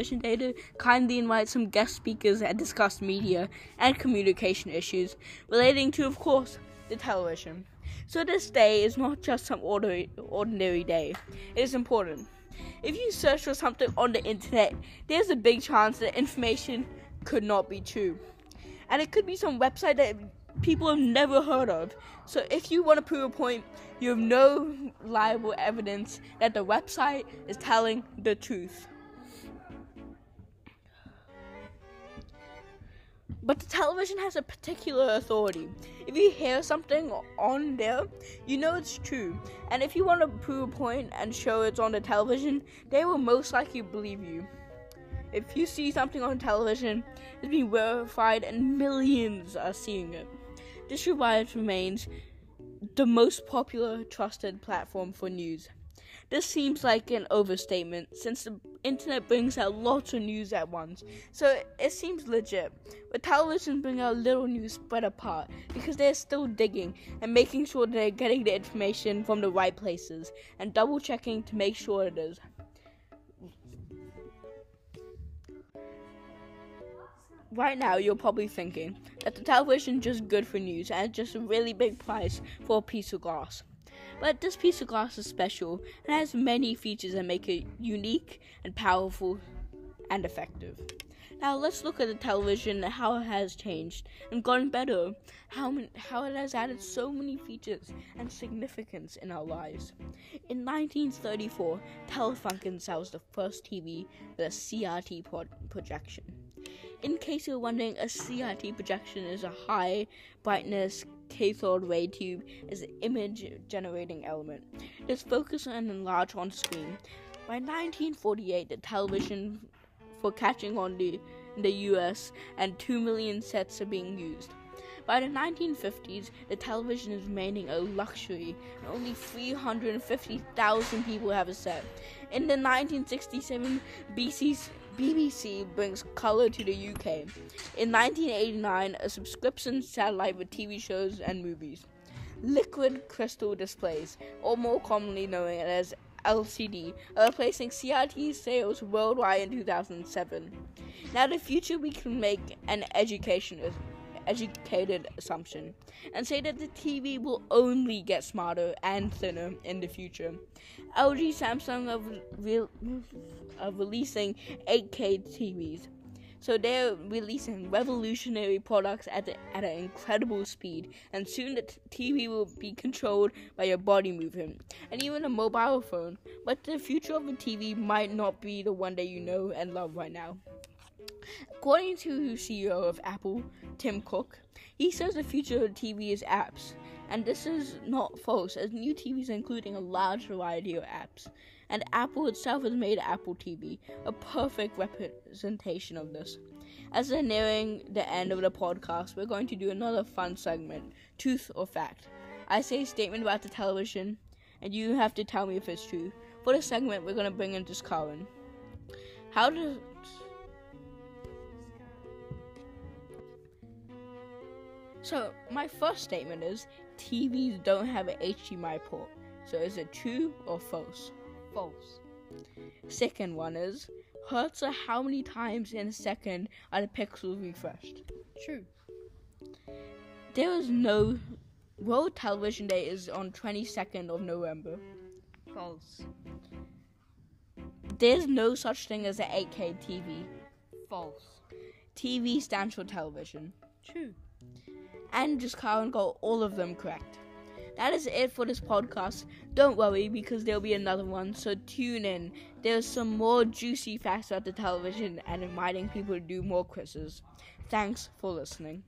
Television Day to kindly invite some guest speakers and discuss media and communication issues relating to, of course, the television. So this day is not just some ordinary, ordinary day. It is important. If you search for something on the internet, there's a big chance that information could not be true. And it could be some website that people have never heard of. So if you want to prove a point, you have no reliable evidence that the website is telling the truth. But the television has a particular authority. If you hear something on there, you know it's true. And if you want to prove a point and show it's on the television, they will most likely believe you. If you see something on television, it's been verified and millions are seeing it. This is why it remains the most popular trusted platform for news. This seems like an overstatement since the internet brings out lots of news at once, so it seems legit. But television bring out little news spread apart because they're still digging and making sure they're getting the information from the right places and double checking to make sure it is. right now you're probably thinking that the television is just good for news and it's just a really big price for a piece of glass. But this piece of glass is special and has many features that make it unique and powerful and effective. Now let's look at the television and how it has changed and gotten better. How how it has added so many features and significance in our lives. In 1934, Telefunken sells the first TV with a CRT pro- projection. In case you're wondering, a CRT projection is a high brightness cathode ray tube is an image generating element. It is focused and enlarged on screen. By 1948, the television for catching on the, the US and 2 million sets are being used. By the 1950s, the television is remaining a luxury, and only 350,000 people have a set. In the 1967 BC's BBC brings color to the UK. In 1989, a subscription satellite with TV shows and movies. Liquid crystal displays, or more commonly known as LCD, are replacing CRT sales worldwide in 2007. Now, the future we can make an education educated assumption and say that the TV will only get smarter and thinner in the future. LG Samsung are, re- are releasing 8K TVs. So they're releasing revolutionary products at, the, at an incredible speed, and soon the t- TV will be controlled by your body movement, and even a mobile phone. But the future of the TV might not be the one that you know and love right now. According to CEO of Apple, Tim Cook, he says the future of TV is apps, and this is not false, as new TVs are including a large variety of apps, and Apple itself has made Apple TV a perfect representation of this. As we're nearing the end of the podcast, we're going to do another fun segment, Truth or Fact. I say a statement about the television, and you have to tell me if it's true. For this segment, we're going to bring in just Colin. How does So, my first statement is TVs don't have an HDMI port. So, is it true or false? False. Second one is hertz are how many times in a second are the pixels refreshed? True. There is no World Television Day is on 22nd of November. False. There's no such thing as an 8K TV. False. TV stands for television. True and just Karen got all of them correct. That is it for this podcast. Don't worry because there'll be another one, so tune in. There's some more juicy facts about the television and inviting people to do more quizzes. Thanks for listening.